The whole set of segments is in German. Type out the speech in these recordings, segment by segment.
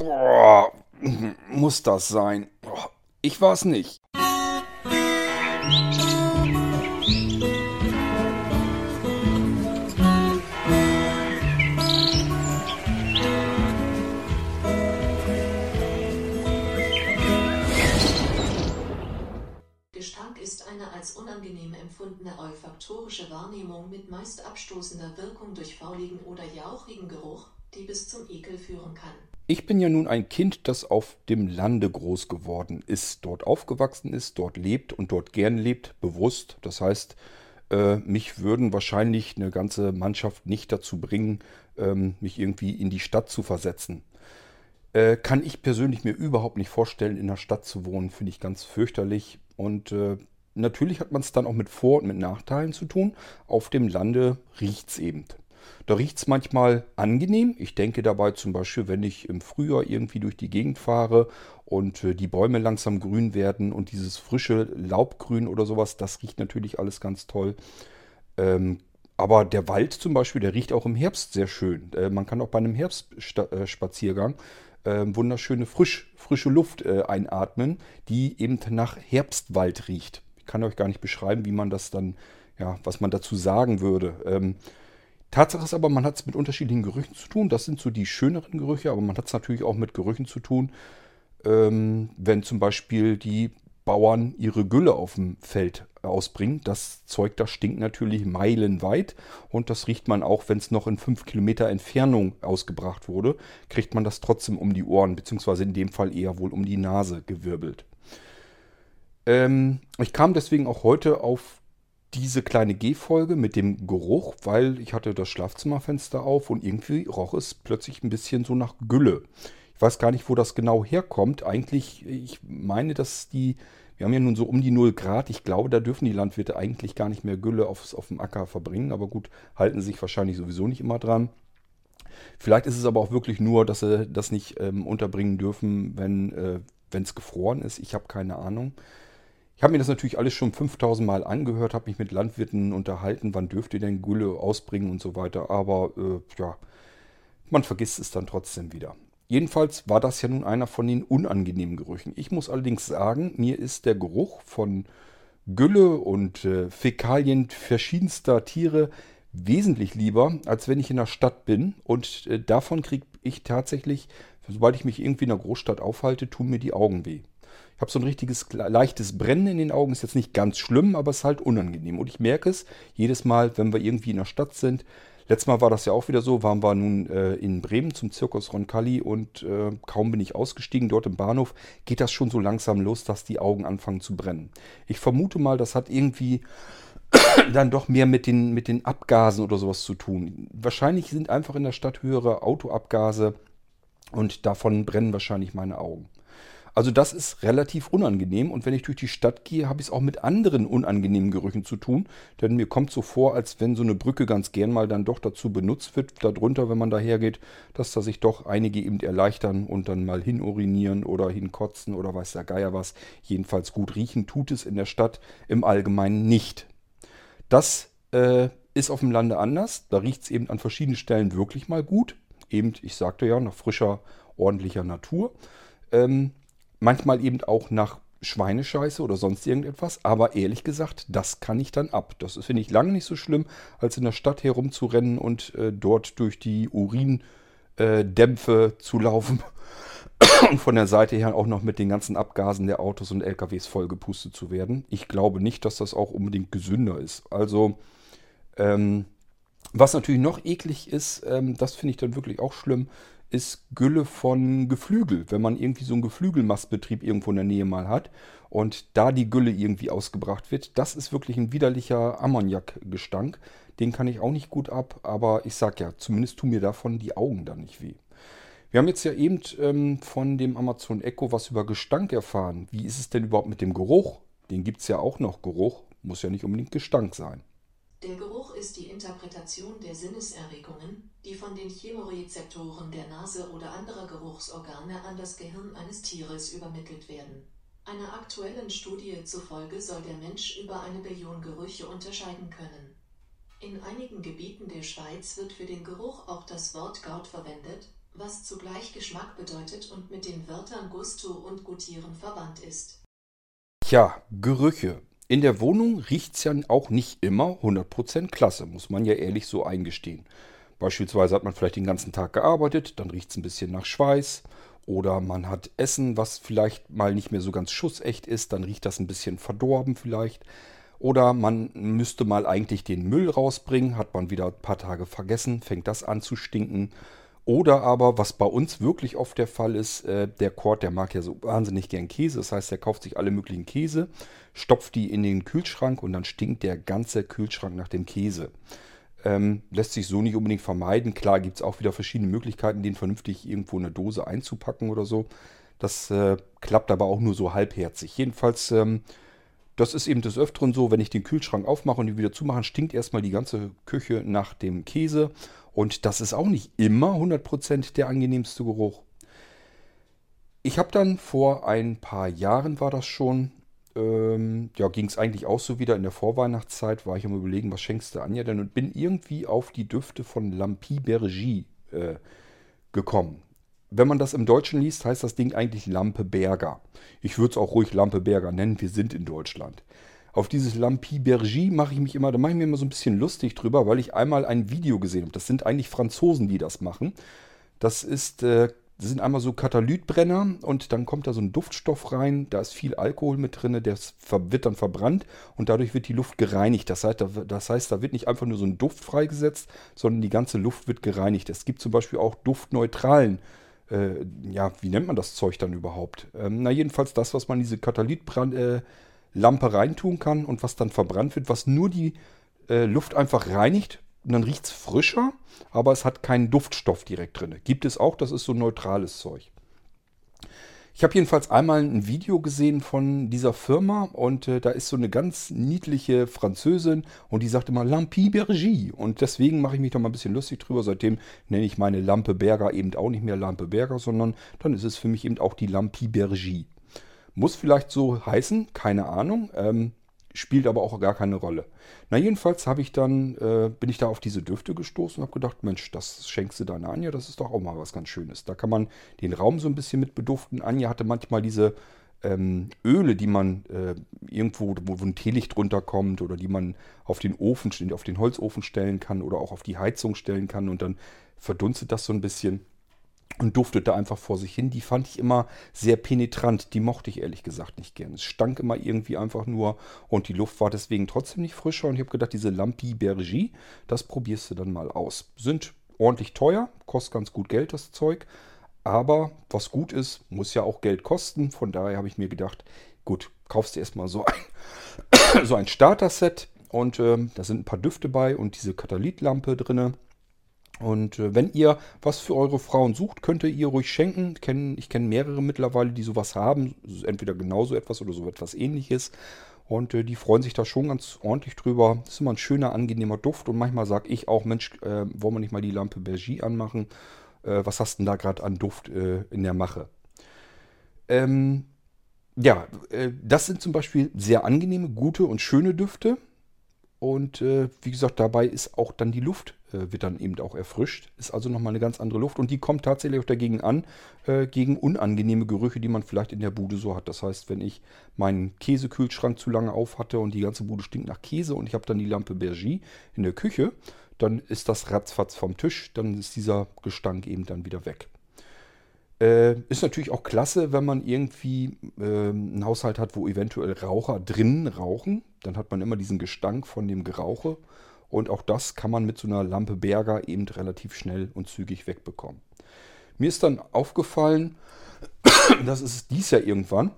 Boah, muss das sein? Ich war's nicht. Gestank ist eine als unangenehm empfundene olfaktorische Wahrnehmung mit meist abstoßender Wirkung durch fauligen oder jauchigen Geruch, die bis zum Ekel führen kann. Ich bin ja nun ein Kind, das auf dem Lande groß geworden ist, dort aufgewachsen ist, dort lebt und dort gern lebt, bewusst. Das heißt, äh, mich würden wahrscheinlich eine ganze Mannschaft nicht dazu bringen, ähm, mich irgendwie in die Stadt zu versetzen. Äh, kann ich persönlich mir überhaupt nicht vorstellen, in der Stadt zu wohnen. Finde ich ganz fürchterlich. Und äh, natürlich hat man es dann auch mit Vor- und mit Nachteilen zu tun. Auf dem Lande riecht es eben. Da riecht es manchmal angenehm. Ich denke dabei zum Beispiel, wenn ich im Frühjahr irgendwie durch die Gegend fahre und äh, die Bäume langsam grün werden und dieses frische Laubgrün oder sowas, das riecht natürlich alles ganz toll. Ähm, aber der Wald zum Beispiel, der riecht auch im Herbst sehr schön. Äh, man kann auch bei einem Herbstspaziergang äh, wunderschöne frisch, frische Luft äh, einatmen, die eben nach Herbstwald riecht. Ich kann euch gar nicht beschreiben, wie man das dann, ja, was man dazu sagen würde. Ähm, Tatsache ist aber, man hat es mit unterschiedlichen Gerüchen zu tun. Das sind so die schöneren Gerüche, aber man hat es natürlich auch mit Gerüchen zu tun, ähm, wenn zum Beispiel die Bauern ihre Gülle auf dem Feld ausbringen. Das Zeug, das stinkt natürlich meilenweit und das riecht man auch, wenn es noch in fünf Kilometer Entfernung ausgebracht wurde, kriegt man das trotzdem um die Ohren, beziehungsweise in dem Fall eher wohl um die Nase gewirbelt. Ähm, ich kam deswegen auch heute auf diese kleine G-Folge mit dem Geruch, weil ich hatte das Schlafzimmerfenster auf und irgendwie roch es plötzlich ein bisschen so nach Gülle. Ich weiß gar nicht, wo das genau herkommt. Eigentlich, ich meine, dass die, wir haben ja nun so um die 0 Grad. Ich glaube, da dürfen die Landwirte eigentlich gar nicht mehr Gülle aufs, auf dem Acker verbringen. Aber gut, halten sich wahrscheinlich sowieso nicht immer dran. Vielleicht ist es aber auch wirklich nur, dass sie das nicht ähm, unterbringen dürfen, wenn äh, es gefroren ist. Ich habe keine Ahnung. Ich habe mir das natürlich alles schon 5000 Mal angehört, habe mich mit Landwirten unterhalten, wann dürft ihr denn Gülle ausbringen und so weiter. Aber äh, ja, man vergisst es dann trotzdem wieder. Jedenfalls war das ja nun einer von den unangenehmen Gerüchen. Ich muss allerdings sagen, mir ist der Geruch von Gülle und äh, Fäkalien verschiedenster Tiere wesentlich lieber, als wenn ich in der Stadt bin. Und äh, davon kriege ich tatsächlich, sobald ich mich irgendwie in der Großstadt aufhalte, tun mir die Augen weh. Habe so ein richtiges leichtes Brennen in den Augen. Ist jetzt nicht ganz schlimm, aber es ist halt unangenehm. Und ich merke es jedes Mal, wenn wir irgendwie in der Stadt sind. Letztes Mal war das ja auch wieder so, waren wir nun äh, in Bremen zum Zirkus Roncalli und äh, kaum bin ich ausgestiegen dort im Bahnhof, geht das schon so langsam los, dass die Augen anfangen zu brennen. Ich vermute mal, das hat irgendwie dann doch mehr mit den, mit den Abgasen oder sowas zu tun. Wahrscheinlich sind einfach in der Stadt höhere Autoabgase und davon brennen wahrscheinlich meine Augen. Also das ist relativ unangenehm und wenn ich durch die Stadt gehe, habe ich es auch mit anderen unangenehmen Gerüchen zu tun. Denn mir kommt so vor, als wenn so eine Brücke ganz gern mal dann doch dazu benutzt wird, darunter, wenn man dahergeht, dass da sich doch einige eben erleichtern und dann mal hinurinieren oder hinkotzen oder weiß der Geier was. Jedenfalls gut riechen tut es in der Stadt im Allgemeinen nicht. Das äh, ist auf dem Lande anders. Da riecht es eben an verschiedenen Stellen wirklich mal gut. Eben, ich sagte ja, nach frischer, ordentlicher Natur. Ähm, manchmal eben auch nach Schweinescheiße oder sonst irgendetwas. Aber ehrlich gesagt, das kann ich dann ab. Das finde ich lange nicht so schlimm, als in der Stadt herumzurennen und äh, dort durch die Urindämpfe äh, zu laufen. und von der Seite her auch noch mit den ganzen Abgasen der Autos und LKWs vollgepustet zu werden. Ich glaube nicht, dass das auch unbedingt gesünder ist. Also, ähm, was natürlich noch eklig ist, ähm, das finde ich dann wirklich auch schlimm, ist Gülle von Geflügel. Wenn man irgendwie so einen Geflügelmastbetrieb irgendwo in der Nähe mal hat und da die Gülle irgendwie ausgebracht wird, das ist wirklich ein widerlicher Ammoniakgestank. Den kann ich auch nicht gut ab, aber ich sag ja, zumindest tun mir davon die Augen dann nicht weh. Wir haben jetzt ja eben ähm, von dem Amazon Echo was über Gestank erfahren. Wie ist es denn überhaupt mit dem Geruch? Den gibt es ja auch noch. Geruch muss ja nicht unbedingt Gestank sein. Der Geruch ist die Interpretation der Sinneserregungen, die von den Chemorezeptoren der Nase oder anderer Geruchsorgane an das Gehirn eines Tieres übermittelt werden. Einer aktuellen Studie zufolge soll der Mensch über eine Billion Gerüche unterscheiden können. In einigen Gebieten der Schweiz wird für den Geruch auch das Wort Gaut verwendet, was zugleich Geschmack bedeutet und mit den Wörtern Gusto und Gutieren verwandt ist. Tja, Gerüche. In der Wohnung riecht's ja auch nicht immer 100% klasse, muss man ja ehrlich so eingestehen. Beispielsweise hat man vielleicht den ganzen Tag gearbeitet, dann riecht's ein bisschen nach Schweiß. Oder man hat Essen, was vielleicht mal nicht mehr so ganz schussecht ist, dann riecht das ein bisschen verdorben vielleicht. Oder man müsste mal eigentlich den Müll rausbringen, hat man wieder ein paar Tage vergessen, fängt das an zu stinken. Oder aber, was bei uns wirklich oft der Fall ist, äh, der Kord, der mag ja so wahnsinnig gern Käse. Das heißt, er kauft sich alle möglichen Käse, stopft die in den Kühlschrank und dann stinkt der ganze Kühlschrank nach dem Käse. Ähm, lässt sich so nicht unbedingt vermeiden. Klar gibt es auch wieder verschiedene Möglichkeiten, den vernünftig irgendwo in eine Dose einzupacken oder so. Das äh, klappt aber auch nur so halbherzig. Jedenfalls, ähm, das ist eben des Öfteren so, wenn ich den Kühlschrank aufmache und ihn wieder zumache, stinkt erstmal die ganze Küche nach dem Käse. Und das ist auch nicht immer 100% der angenehmste Geruch. Ich habe dann vor ein paar Jahren war das schon, ähm, ja, ging es eigentlich auch so wieder in der Vorweihnachtszeit, war ich am überlegen, was schenkst du Anja denn? Und bin irgendwie auf die Düfte von Lampi Bergie äh, gekommen. Wenn man das im Deutschen liest, heißt das Ding eigentlich Lampe Berger. Ich würde es auch ruhig Lampe Berger nennen, wir sind in Deutschland. Auf dieses Lampi Bergie mache ich mich immer, da mache ich mir immer so ein bisschen lustig drüber, weil ich einmal ein Video gesehen habe. Das sind eigentlich Franzosen, die das machen. Das ist äh, das sind einmal so Katalytbrenner und dann kommt da so ein Duftstoff rein, da ist viel Alkohol mit drin, der wird dann verbrannt und dadurch wird die Luft gereinigt. Das heißt, da, das heißt, da wird nicht einfach nur so ein Duft freigesetzt, sondern die ganze Luft wird gereinigt. Es gibt zum Beispiel auch duftneutralen, äh, ja, wie nennt man das Zeug dann überhaupt? Ähm, na, jedenfalls das, was man diese Katalytlampe äh, reintun kann und was dann verbrannt wird, was nur die äh, Luft einfach reinigt und dann riecht es frischer, aber es hat keinen Duftstoff direkt drin. Gibt es auch, das ist so neutrales Zeug. Ich habe jedenfalls einmal ein Video gesehen von dieser Firma und äh, da ist so eine ganz niedliche Französin und die sagt immer Lampi Bergie und deswegen mache ich mich da mal ein bisschen lustig drüber. Seitdem nenne ich meine Lampe Berger eben auch nicht mehr Lampe Berger, sondern dann ist es für mich eben auch die Lampi Bergie. Muss vielleicht so heißen, keine Ahnung. Ähm, spielt aber auch gar keine Rolle. Na jedenfalls habe ich dann äh, bin ich da auf diese Düfte gestoßen und habe gedacht, Mensch, das schenkst du deiner Anja, das ist doch auch mal was ganz Schönes. Da kann man den Raum so ein bisschen mit beduften. Anja hatte manchmal diese ähm, Öle, die man äh, irgendwo, wo ein Teelicht runterkommt oder die man auf den Ofen, auf den Holzofen stellen kann oder auch auf die Heizung stellen kann und dann verdunstet das so ein bisschen und duftete einfach vor sich hin. Die fand ich immer sehr penetrant. Die mochte ich ehrlich gesagt nicht gern. Es stank immer irgendwie einfach nur und die Luft war deswegen trotzdem nicht frischer. Und ich habe gedacht, diese Lampi Bergie, das probierst du dann mal aus. Sind ordentlich teuer, kostet ganz gut Geld das Zeug. Aber was gut ist, muss ja auch Geld kosten. Von daher habe ich mir gedacht, gut, kaufst du erstmal so ein, so ein Starter-Set. Und ähm, da sind ein paar Düfte bei und diese Katalytlampe drinne. Und äh, wenn ihr was für eure Frauen sucht, könnt ihr ihr ruhig schenken. Ich kenne kenn mehrere mittlerweile, die sowas haben. Entweder genauso etwas oder so etwas ähnliches. Und äh, die freuen sich da schon ganz ordentlich drüber. Das ist immer ein schöner, angenehmer Duft. Und manchmal sage ich auch, Mensch, äh, wollen wir nicht mal die Lampe Bergie anmachen? Äh, was hast du denn da gerade an Duft äh, in der Mache? Ähm, ja, äh, das sind zum Beispiel sehr angenehme, gute und schöne Düfte. Und äh, wie gesagt, dabei ist auch dann die Luft, äh, wird dann eben auch erfrischt. Ist also nochmal eine ganz andere Luft. Und die kommt tatsächlich auch dagegen an, äh, gegen unangenehme Gerüche, die man vielleicht in der Bude so hat. Das heißt, wenn ich meinen Käsekühlschrank zu lange auf hatte und die ganze Bude stinkt nach Käse und ich habe dann die Lampe Bergie in der Küche, dann ist das ratzfatz vom Tisch. Dann ist dieser Gestank eben dann wieder weg. Äh, ist natürlich auch klasse, wenn man irgendwie äh, einen Haushalt hat, wo eventuell Raucher drinnen rauchen. Dann hat man immer diesen Gestank von dem Gerauche. Und auch das kann man mit so einer Lampe Berger eben relativ schnell und zügig wegbekommen. Mir ist dann aufgefallen, das ist dies Jahr irgendwann,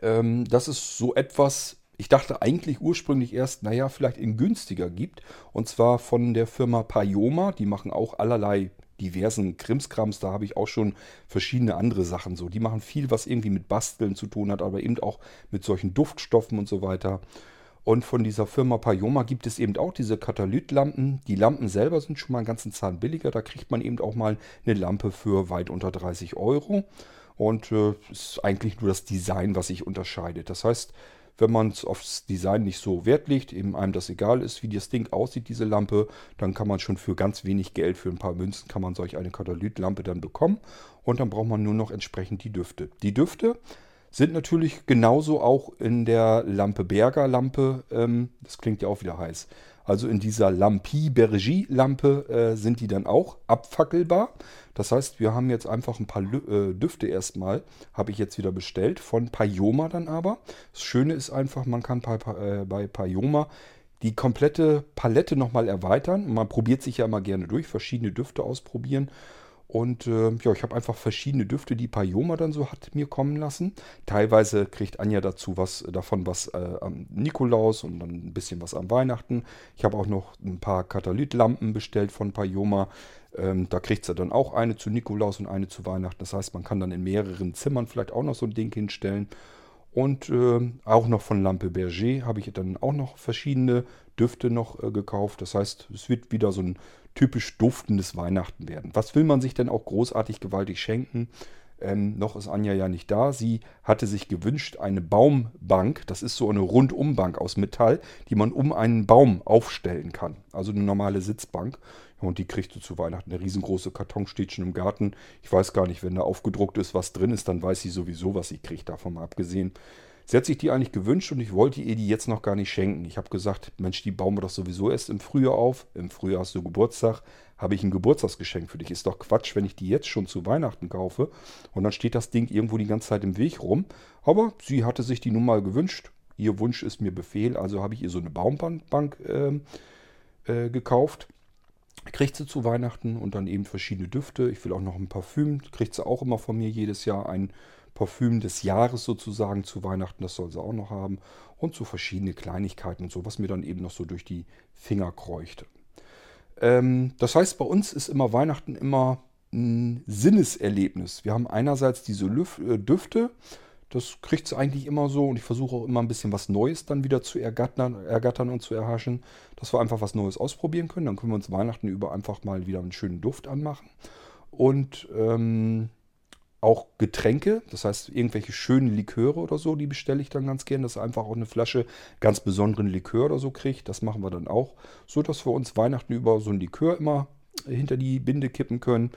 ähm, dass es so etwas, ich dachte eigentlich ursprünglich erst, naja, vielleicht in günstiger gibt. Und zwar von der Firma Payoma. Die machen auch allerlei diversen Krimskrams, da habe ich auch schon verschiedene andere Sachen so. Die machen viel, was irgendwie mit Basteln zu tun hat, aber eben auch mit solchen Duftstoffen und so weiter. Und von dieser Firma Payoma gibt es eben auch diese Katalytlampen. Die Lampen selber sind schon mal einen ganzen Zahn billiger. Da kriegt man eben auch mal eine Lampe für weit unter 30 Euro. Und äh, ist eigentlich nur das Design, was sich unterscheidet. Das heißt, Wenn man es aufs Design nicht so Wert legt, eben einem das egal ist, wie das Ding aussieht, diese Lampe, dann kann man schon für ganz wenig Geld, für ein paar Münzen, kann man solch eine Katalytlampe dann bekommen. Und dann braucht man nur noch entsprechend die Düfte. Die Düfte sind natürlich genauso auch in der Lampe Berger Lampe, ähm, das klingt ja auch wieder heiß, also in dieser Lampi Bergie Lampe äh, sind die dann auch abfackelbar. Das heißt, wir haben jetzt einfach ein paar äh, Düfte erstmal, habe ich jetzt wieder bestellt, von Payoma dann aber. Das Schöne ist einfach, man kann bei, äh, bei Payoma die komplette Palette nochmal erweitern. Man probiert sich ja immer gerne durch, verschiedene Düfte ausprobieren. Und äh, ja, ich habe einfach verschiedene Düfte, die Payoma dann so hat mir kommen lassen. Teilweise kriegt Anja dazu was davon was äh, am Nikolaus und dann ein bisschen was am Weihnachten. Ich habe auch noch ein paar Katalytlampen bestellt von Payoma. Ähm, da kriegt sie dann auch eine zu Nikolaus und eine zu Weihnachten. Das heißt, man kann dann in mehreren Zimmern vielleicht auch noch so ein Ding hinstellen. Und äh, auch noch von Lampe Berger habe ich dann auch noch verschiedene Düfte noch äh, gekauft. Das heißt, es wird wieder so ein typisch duftendes Weihnachten werden. Was will man sich denn auch großartig gewaltig schenken? Ähm, noch ist Anja ja nicht da. Sie hatte sich gewünscht, eine Baumbank, das ist so eine Rundumbank aus Metall, die man um einen Baum aufstellen kann. Also eine normale Sitzbank. Und die kriegt du zu Weihnachten. Eine riesengroße Karton steht schon im Garten. Ich weiß gar nicht, wenn da aufgedruckt ist, was drin ist, dann weiß sie sowieso, was sie kriegt, davon mal abgesehen. Sie hat sich die eigentlich gewünscht und ich wollte ihr die jetzt noch gar nicht schenken. Ich habe gesagt, Mensch, die bauen wir doch sowieso erst im Frühjahr auf. Im Frühjahr hast du Geburtstag, habe ich ein Geburtstagsgeschenk für dich. Ist doch Quatsch, wenn ich die jetzt schon zu Weihnachten kaufe und dann steht das Ding irgendwo die ganze Zeit im Weg rum. Aber sie hatte sich die nun mal gewünscht. Ihr Wunsch ist mir Befehl, also habe ich ihr so eine Baumbank äh, äh, gekauft. Kriegt sie zu Weihnachten und dann eben verschiedene Düfte. Ich will auch noch ein Parfüm. Kriegt sie auch immer von mir jedes Jahr ein Parfüm des Jahres sozusagen zu Weihnachten, das soll sie auch noch haben. Und so verschiedene Kleinigkeiten und so, was mir dann eben noch so durch die Finger kreuchte. Ähm, das heißt, bei uns ist immer Weihnachten immer ein Sinneserlebnis. Wir haben einerseits diese Lüf äh, Düfte, das kriegt sie eigentlich immer so und ich versuche auch immer ein bisschen was Neues dann wieder zu ergattern, ergattern und zu erhaschen, dass wir einfach was Neues ausprobieren können. Dann können wir uns Weihnachten über einfach mal wieder einen schönen Duft anmachen. Und ähm, auch Getränke, das heißt irgendwelche schönen Liköre oder so, die bestelle ich dann ganz gern, dass einfach auch eine Flasche ganz besonderen Likör oder so kriegt. Das machen wir dann auch, so dass wir uns Weihnachten über so ein Likör immer hinter die Binde kippen können,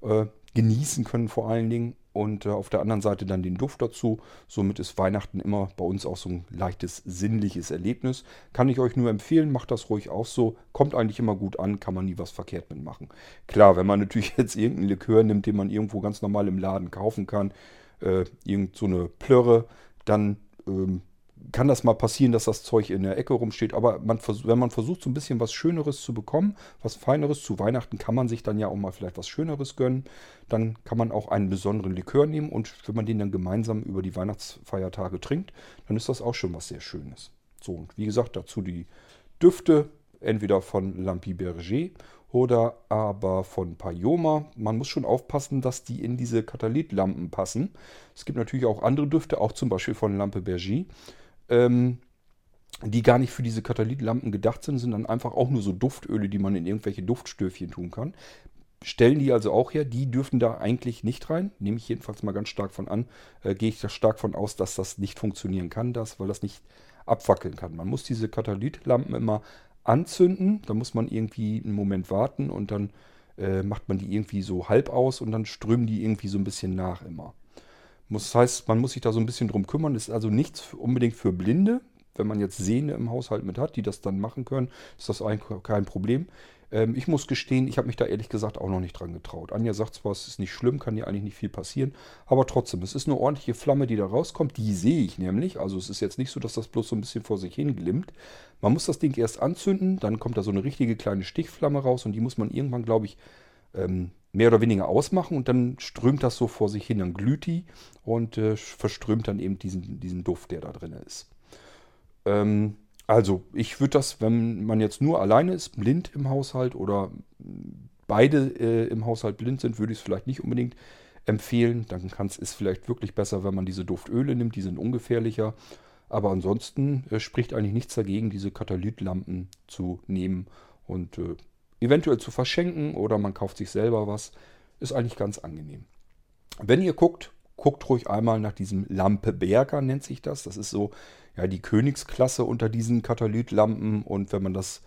äh, genießen können vor allen Dingen und äh, auf der anderen Seite dann den Duft dazu. Somit ist Weihnachten immer bei uns auch so ein leichtes sinnliches Erlebnis. Kann ich euch nur empfehlen, macht das ruhig auch so. Kommt eigentlich immer gut an, kann man nie was verkehrt mitmachen. Klar, wenn man natürlich jetzt irgendeinen Likör nimmt, den man irgendwo ganz normal im Laden kaufen kann, äh, irgend so eine Plörre, dann ähm, kann das mal passieren, dass das Zeug in der Ecke rumsteht. Aber man, wenn man versucht, so ein bisschen was Schöneres zu bekommen, was Feineres, zu Weihnachten kann man sich dann ja auch mal vielleicht was Schöneres gönnen. Dann kann man auch einen besonderen Likör nehmen und wenn man den dann gemeinsam über die Weihnachtsfeiertage trinkt, dann ist das auch schon was sehr Schönes. So, und wie gesagt, dazu die Düfte, entweder von Lampi Berger oder aber von Payoma. Man muss schon aufpassen, dass die in diese Katalytlampen passen. Es gibt natürlich auch andere Düfte, auch zum Beispiel von Lampe Berger ähm, die gar nicht für diese Katalytlampen gedacht sind, sind dann einfach auch nur so Duftöle, die man in irgendwelche Duftstöfchen tun kann. Stellen die also auch her, die dürfen da eigentlich nicht rein. Nehme ich jedenfalls mal ganz stark von an. Äh, Gehe ich da stark von aus, dass das nicht funktionieren kann, das, weil das nicht abwackeln kann. Man muss diese Katalytlampen immer anzünden. Da muss man irgendwie einen Moment warten und dann äh, macht man die irgendwie so halb aus und dann strömen die irgendwie so ein bisschen nach immer. Das heißt, man muss sich da so ein bisschen drum kümmern. Das ist also nichts unbedingt für Blinde. Wenn man jetzt Sehne im Haushalt mit hat, die das dann machen können, ist das eigentlich kein Problem. Ähm, ich muss gestehen, ich habe mich da ehrlich gesagt auch noch nicht dran getraut. Anja sagt zwar, es ist nicht schlimm, kann ja eigentlich nicht viel passieren, aber trotzdem, es ist eine ordentliche Flamme, die da rauskommt. Die sehe ich nämlich. Also es ist jetzt nicht so, dass das bloß so ein bisschen vor sich hin glimmt. Man muss das Ding erst anzünden, dann kommt da so eine richtige kleine Stichflamme raus und die muss man irgendwann, glaube ich, ähm, mehr oder weniger ausmachen und dann strömt das so vor sich hin, dann glüht die und äh, verströmt dann eben diesen, diesen Duft, der da drin ist. Ähm, also, ich würde das, wenn man jetzt nur alleine ist, blind im Haushalt oder beide äh, im Haushalt blind sind, würde ich es vielleicht nicht unbedingt empfehlen. Dann ist es vielleicht wirklich besser, wenn man diese Duftöle nimmt, die sind ungefährlicher. Aber ansonsten äh, spricht eigentlich nichts dagegen, diese Katalytlampen zu nehmen und äh, eventuell zu verschenken oder man kauft sich selber was. Ist eigentlich ganz angenehm. Wenn ihr guckt, guckt ruhig einmal nach diesem Lampe Berger, nennt sich das. Das ist so ja die Königsklasse unter diesen Katalytlampen. Und wenn man das,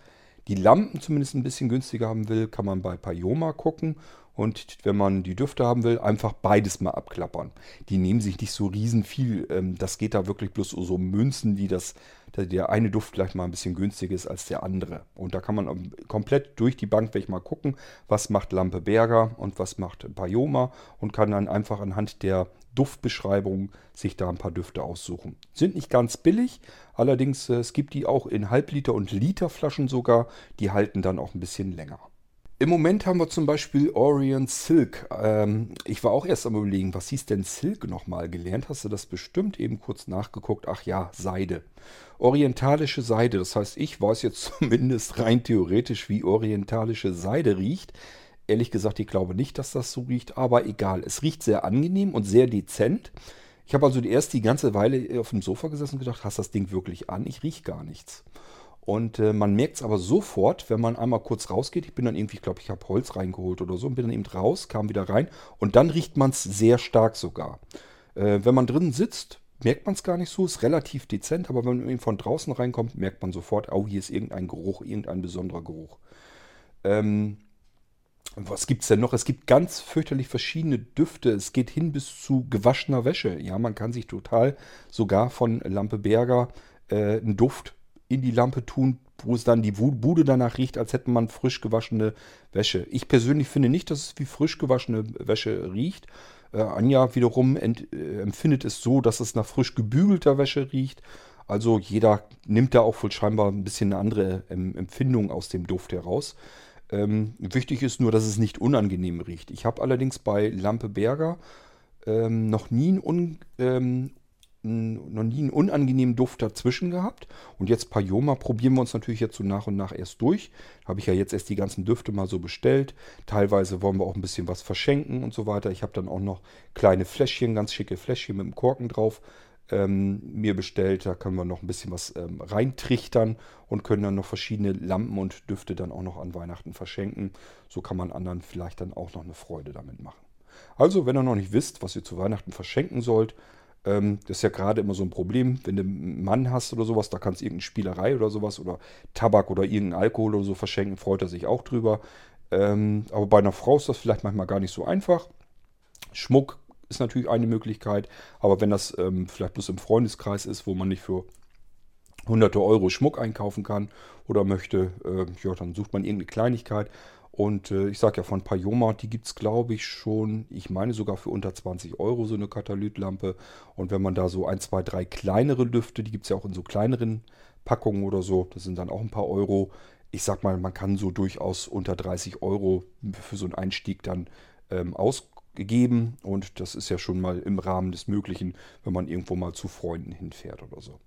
die Lampen zumindest ein bisschen günstiger haben will, kann man bei Payoma gucken. Und wenn man die Düfte haben will, einfach beides mal abklappern. Die nehmen sich nicht so riesen viel. Ähm, das geht da wirklich bloß so Münzen, die das, der eine Duft gleich mal ein bisschen günstiger ist als der andere. Und da kann man ähm, komplett durch die Bank mal gucken, was macht Lampe Berger und was macht Payoma und kann dann einfach anhand der Duftbeschreibung sich da ein paar Düfte aussuchen. Sind nicht ganz billig, allerdings äh, es gibt die auch in Halbliter- und Literflaschen sogar. Die halten dann auch ein bisschen länger. Im Moment haben wir zum Beispiel Orient Silk. Ähm, ich war auch erst am überlegen, was hieß denn Silk nochmal gelernt? Hast du das bestimmt eben kurz nachgeguckt? Ach ja, Seide. Orientalische Seide. Das heißt, ich weiß jetzt zumindest rein theoretisch, wie orientalische Seide riecht. Ehrlich gesagt, ich glaube nicht, dass das so riecht, aber egal. Es riecht sehr angenehm und sehr dezent. Ich habe also erst die ganze Weile auf dem Sofa gesessen und gedacht, hast das Ding wirklich an? Ich rieche gar nichts. Und äh, man merkt es aber sofort, wenn man einmal kurz rausgeht. Ich bin dann irgendwie, ich glaube, ich habe Holz reingeholt oder so und bin dann eben raus, kam wieder rein. Und dann riecht man es sehr stark sogar. Äh, wenn man drinnen sitzt, merkt man es gar nicht so, ist relativ dezent, aber wenn man eben von draußen reinkommt, merkt man sofort, oh, hier ist irgendein Geruch, irgendein besonderer Geruch. Ähm, was gibt es denn noch? Es gibt ganz fürchterlich verschiedene Düfte. Es geht hin bis zu gewaschener Wäsche. Ja, man kann sich total sogar von Lampe Berger äh, einen Duft in die Lampe tun, wo es dann die Bude danach riecht, als hätte man frisch gewaschene Wäsche. Ich persönlich finde nicht, dass es wie frisch gewaschene Wäsche riecht. Äh, Anja wiederum ent, äh, empfindet es so, dass es nach frisch gebügelter Wäsche riecht. Also jeder nimmt da auch wohl scheinbar ein bisschen eine andere ähm, Empfindung aus dem Duft heraus. Ähm, wichtig ist nur, dass es nicht unangenehm riecht. Ich habe allerdings bei Lampe Berger ähm, noch nie ein un, ähm, noch nie einen unangenehmen Duft dazwischen gehabt. Und jetzt Payoma probieren wir uns natürlich jetzt so nach und nach erst durch. Habe ich ja jetzt erst die ganzen Düfte mal so bestellt. Teilweise wollen wir auch ein bisschen was verschenken und so weiter. Ich habe dann auch noch kleine Fläschchen, ganz schicke Fläschchen mit dem Korken drauf ähm, mir bestellt. Da können wir noch ein bisschen was ähm, reintrichtern und können dann noch verschiedene Lampen und Düfte dann auch noch an Weihnachten verschenken. So kann man anderen vielleicht dann auch noch eine Freude damit machen. Also, wenn ihr noch nicht wisst, was ihr zu Weihnachten verschenken sollt, ähm, das ist ja gerade immer so ein Problem, wenn du einen Mann hast oder sowas, da kannst du irgendeine Spielerei oder sowas oder Tabak oder irgendeinen Alkohol oder so verschenken, freut er sich auch drüber. Ähm, aber bei einer Frau ist das vielleicht manchmal gar nicht so einfach. Schmuck ist natürlich eine Möglichkeit, aber wenn das ähm, vielleicht bloß im Freundeskreis ist, wo man nicht für hunderte Euro Schmuck einkaufen kann oder möchte, äh, ja, dann sucht man irgendeine Kleinigkeit. Und äh, ich sage ja von Payoma, die gibt es glaube ich schon, ich meine sogar für unter 20 Euro so eine Katalytlampe. Und wenn man da so ein, zwei, drei kleinere Lüfte, die gibt es ja auch in so kleineren Packungen oder so, das sind dann auch ein paar Euro. Ich sag mal, man kann so durchaus unter 30 Euro für so einen Einstieg dann ähm, ausgeben. Und das ist ja schon mal im Rahmen des Möglichen, wenn man irgendwo mal zu Freunden hinfährt oder so.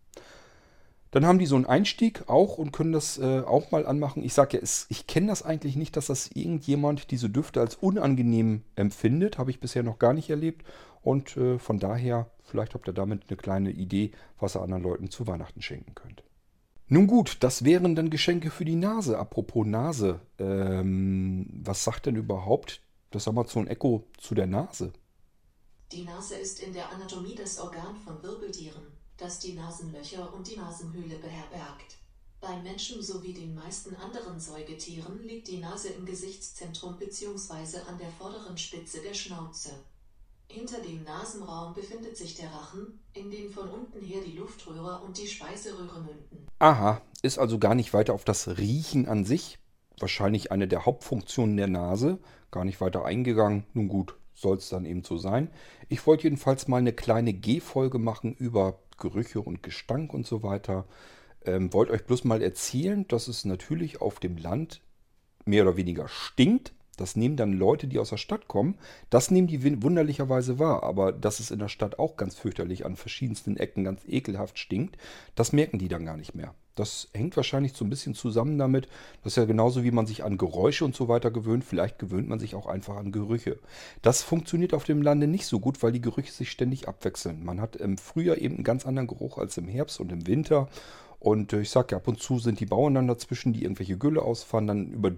Dann haben die so einen Einstieg auch und können das äh, auch mal anmachen. Ich sage ja, es, ich kenne das eigentlich nicht, dass das irgendjemand diese Düfte als unangenehm empfindet. Habe ich bisher noch gar nicht erlebt. Und äh, von daher, vielleicht habt ihr damit eine kleine Idee, was ihr anderen Leuten zu Weihnachten schenken könnt. Nun gut, das wären dann Geschenke für die Nase. Apropos Nase, ähm, was sagt denn überhaupt das Amazon Echo zu der Nase? Die Nase ist in der Anatomie das Organ von Wirbeltieren das die Nasenlöcher und die Nasenhöhle beherbergt. Bei Menschen sowie den meisten anderen Säugetieren liegt die Nase im Gesichtszentrum bzw. an der vorderen Spitze der Schnauze. Hinter dem Nasenraum befindet sich der Rachen, in den von unten her die Luftröhre und die Speiseröhre münden. Aha, ist also gar nicht weiter auf das Riechen an sich, wahrscheinlich eine der Hauptfunktionen der Nase, gar nicht weiter eingegangen. Nun gut, soll es dann eben so sein. Ich wollte jedenfalls mal eine kleine G-Folge machen über Gerüche und Gestank und so weiter. Ähm, wollte euch bloß mal erzählen, dass es natürlich auf dem Land mehr oder weniger stinkt. Das nehmen dann Leute, die aus der Stadt kommen. Das nehmen die wunderlicherweise wahr. Aber dass es in der Stadt auch ganz fürchterlich an verschiedensten Ecken ganz ekelhaft stinkt, das merken die dann gar nicht mehr. Das hängt wahrscheinlich so ein bisschen zusammen damit. Das ist ja genauso, wie man sich an Geräusche und so weiter gewöhnt. Vielleicht gewöhnt man sich auch einfach an Gerüche. Das funktioniert auf dem Lande nicht so gut, weil die Gerüche sich ständig abwechseln. Man hat im Frühjahr eben einen ganz anderen Geruch als im Herbst und im Winter. Und äh, ich sage ja, ab und zu sind die Bauern dann dazwischen, die irgendwelche Gülle ausfahren. Dann über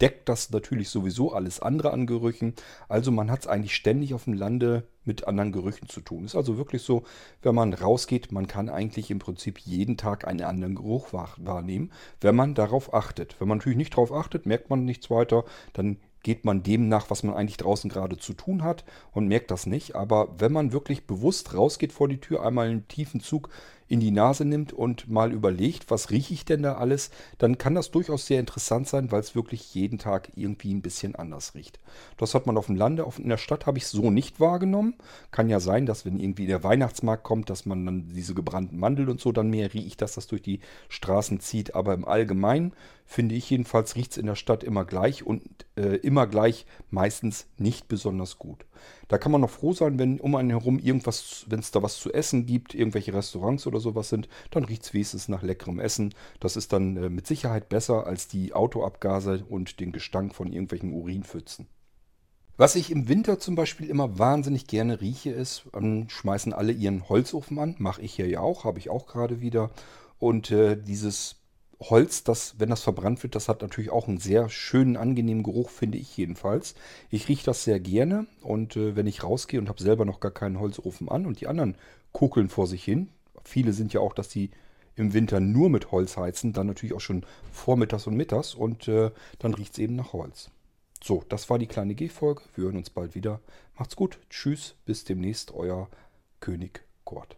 deckt das natürlich sowieso alles andere an Gerüchen. Also man hat es eigentlich ständig auf dem Lande mit anderen Gerüchen zu tun. Ist also wirklich so, wenn man rausgeht, man kann eigentlich im Prinzip jeden Tag einen anderen Geruch wahrnehmen, wenn man darauf achtet. Wenn man natürlich nicht darauf achtet, merkt man nichts weiter, dann geht man dem nach, was man eigentlich draußen gerade zu tun hat und merkt das nicht. Aber wenn man wirklich bewusst rausgeht vor die Tür, einmal einen tiefen Zug in die Nase nimmt und mal überlegt, was rieche ich denn da alles, dann kann das durchaus sehr interessant sein, weil es wirklich jeden Tag irgendwie ein bisschen anders riecht. Das hat man auf dem Lande, auf, in der Stadt habe ich so nicht wahrgenommen. Kann ja sein, dass wenn irgendwie der Weihnachtsmarkt kommt, dass man dann diese gebrannten Mandel und so dann mehr riecht, dass das durch die Straßen zieht. Aber im Allgemeinen finde ich jedenfalls, riecht es in der Stadt immer gleich und äh, immer gleich meistens nicht besonders gut. Da kann man noch froh sein, wenn um einen herum irgendwas, wenn es da was zu essen gibt, irgendwelche Restaurants oder sowas sind, dann riecht es wenigstens nach leckerem Essen. Das ist dann äh, mit Sicherheit besser als die Autoabgase und den Gestank von irgendwelchen Urinpfützen. Was ich im Winter zum Beispiel immer wahnsinnig gerne rieche, ist, ähm, schmeißen alle ihren Holzofen an. Mache ich hier ja auch, habe ich auch gerade wieder. Und äh, dieses Holz, das, wenn das verbrannt wird, das hat natürlich auch einen sehr schönen, angenehmen Geruch, finde ich jedenfalls. Ich rieche das sehr gerne und äh, wenn ich rausgehe und habe selber noch gar keinen Holzofen an und die anderen kuckeln vor sich hin, viele sind ja auch, dass die im Winter nur mit Holz heizen, dann natürlich auch schon vormittags und mittags und äh, dann riecht es eben nach Holz. So, das war die kleine G-Folge. Wir hören uns bald wieder. Macht's gut. Tschüss. Bis demnächst. Euer König Kurt.